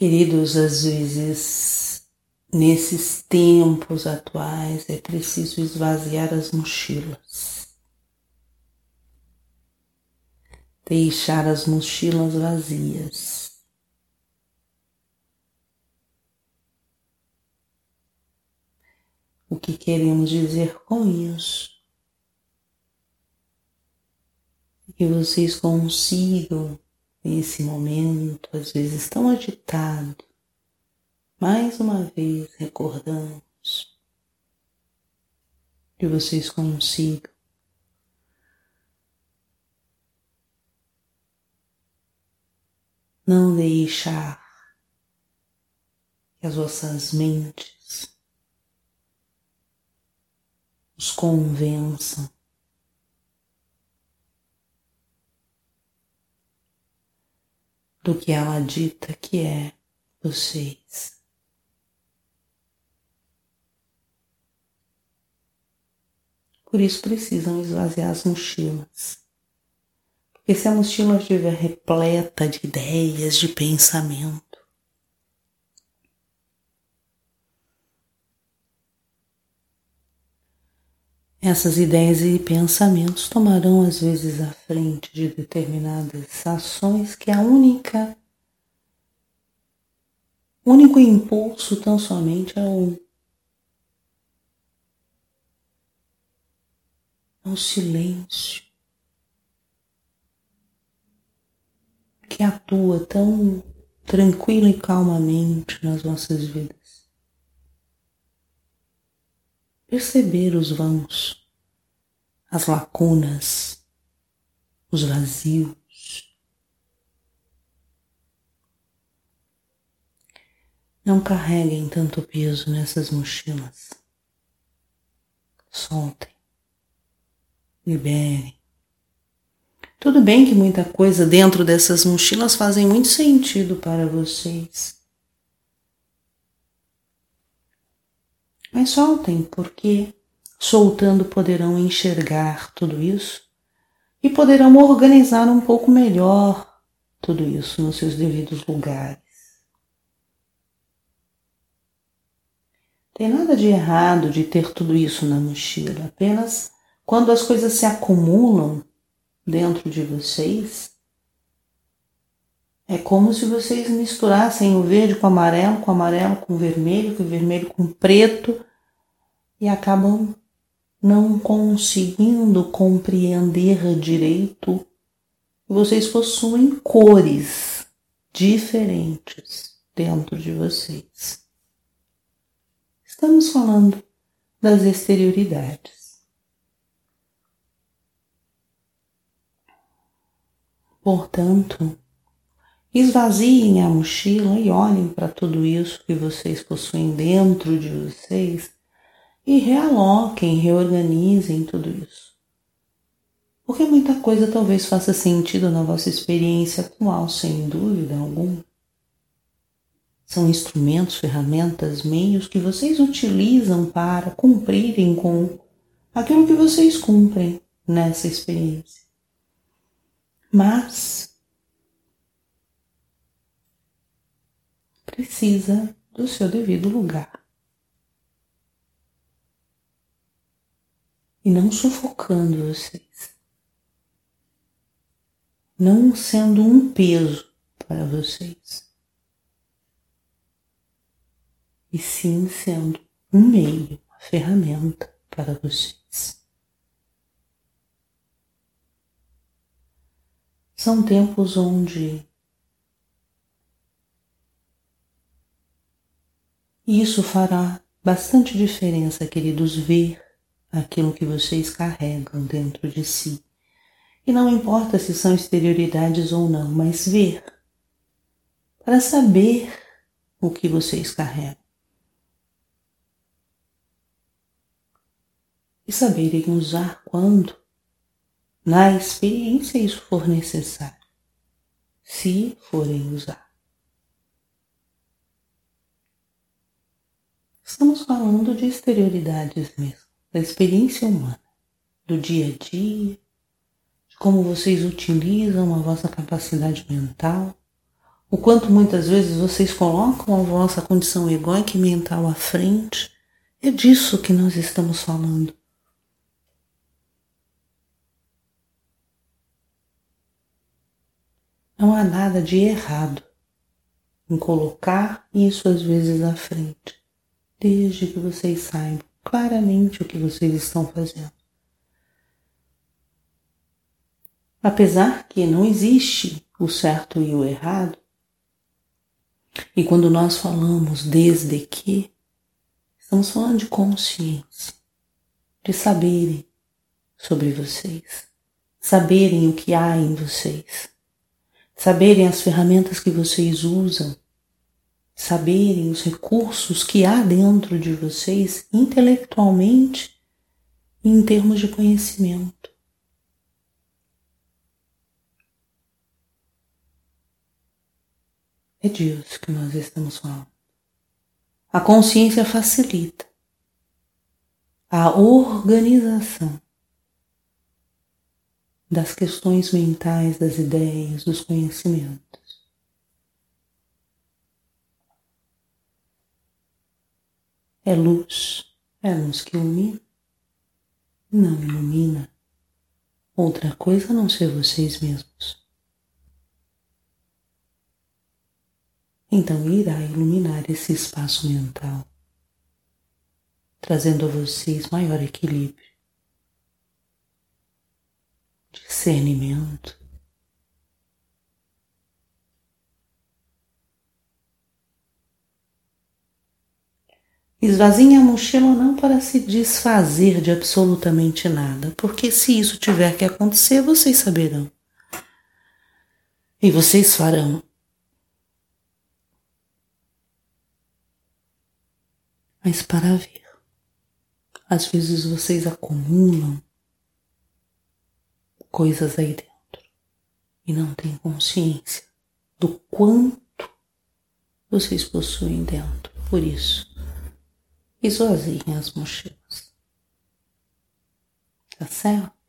Queridos, às vezes, nesses tempos atuais, é preciso esvaziar as mochilas. Deixar as mochilas vazias. O que queremos dizer com isso? Que vocês consigam nesse momento, às vezes tão agitado, mais uma vez recordamos que vocês consigam não deixar que as vossas mentes os convençam do que ela dita que é vocês. Por isso precisam esvaziar as mochilas. Porque se a mochila estiver repleta de ideias, de pensamento, Essas ideias e pensamentos tomarão às vezes a frente de determinadas ações que a única único impulso tão somente é o, é o silêncio que atua tão tranquilo e calmamente nas nossas vidas. Perceber os vãos, as lacunas, os vazios. Não carreguem tanto peso nessas mochilas. Soltem, liberem. Tudo bem que muita coisa dentro dessas mochilas fazem muito sentido para vocês. Mas soltem, porque soltando poderão enxergar tudo isso e poderão organizar um pouco melhor tudo isso nos seus devidos lugares. Tem nada de errado de ter tudo isso na mochila, apenas quando as coisas se acumulam dentro de vocês, é como se vocês misturassem o verde com o amarelo, com o amarelo com o vermelho, com o vermelho com o preto e acabam não conseguindo compreender direito. Vocês possuem cores diferentes dentro de vocês. Estamos falando das exterioridades. Portanto, Esvaziem a mochila e olhem para tudo isso que vocês possuem dentro de vocês e realoquem, reorganizem tudo isso. Porque muita coisa talvez faça sentido na vossa experiência atual, sem dúvida alguma. São instrumentos, ferramentas, meios que vocês utilizam para cumprirem com aquilo que vocês cumprem nessa experiência. Mas precisa do seu devido lugar. E não sufocando vocês. Não sendo um peso para vocês. E sim sendo um meio, uma ferramenta para vocês. São tempos onde E isso fará bastante diferença, queridos, ver aquilo que vocês carregam dentro de si. E não importa se são exterioridades ou não, mas ver para saber o que vocês carregam. E saberem usar quando, na experiência, isso for necessário, se forem usar. Estamos falando de exterioridades mesmo, da experiência humana, do dia a dia, de como vocês utilizam a vossa capacidade mental, O quanto muitas vezes vocês colocam a vossa condição egóica e mental à frente, é disso que nós estamos falando. Não há nada de errado em colocar isso às vezes à frente, desde que vocês saibam claramente o que vocês estão fazendo. Apesar que não existe o certo e o errado, e quando nós falamos desde que, estamos falando de consciência, de saberem sobre vocês, saberem o que há em vocês, saberem as ferramentas que vocês usam, saberem os recursos que há dentro de vocês intelectualmente e em termos de conhecimento. É disso que nós estamos falando. A consciência facilita a organização das questões mentais, das ideias, dos conhecimentos. É luz, é luz que ilumina, não ilumina outra coisa a não ser vocês mesmos. então irá iluminar esse espaço mental, trazendo a vocês maior equilíbrio, discernimento. Esvazie a mochila não para se desfazer de absolutamente nada, porque se isso tiver que acontecer, vocês saberão. E vocês farão mas para ver. Às vezes vocês acumulam coisas aí dentro e não têm consciência do quanto vocês possuem dentro. Por isso, esvaziem as mochilas. Tá certo?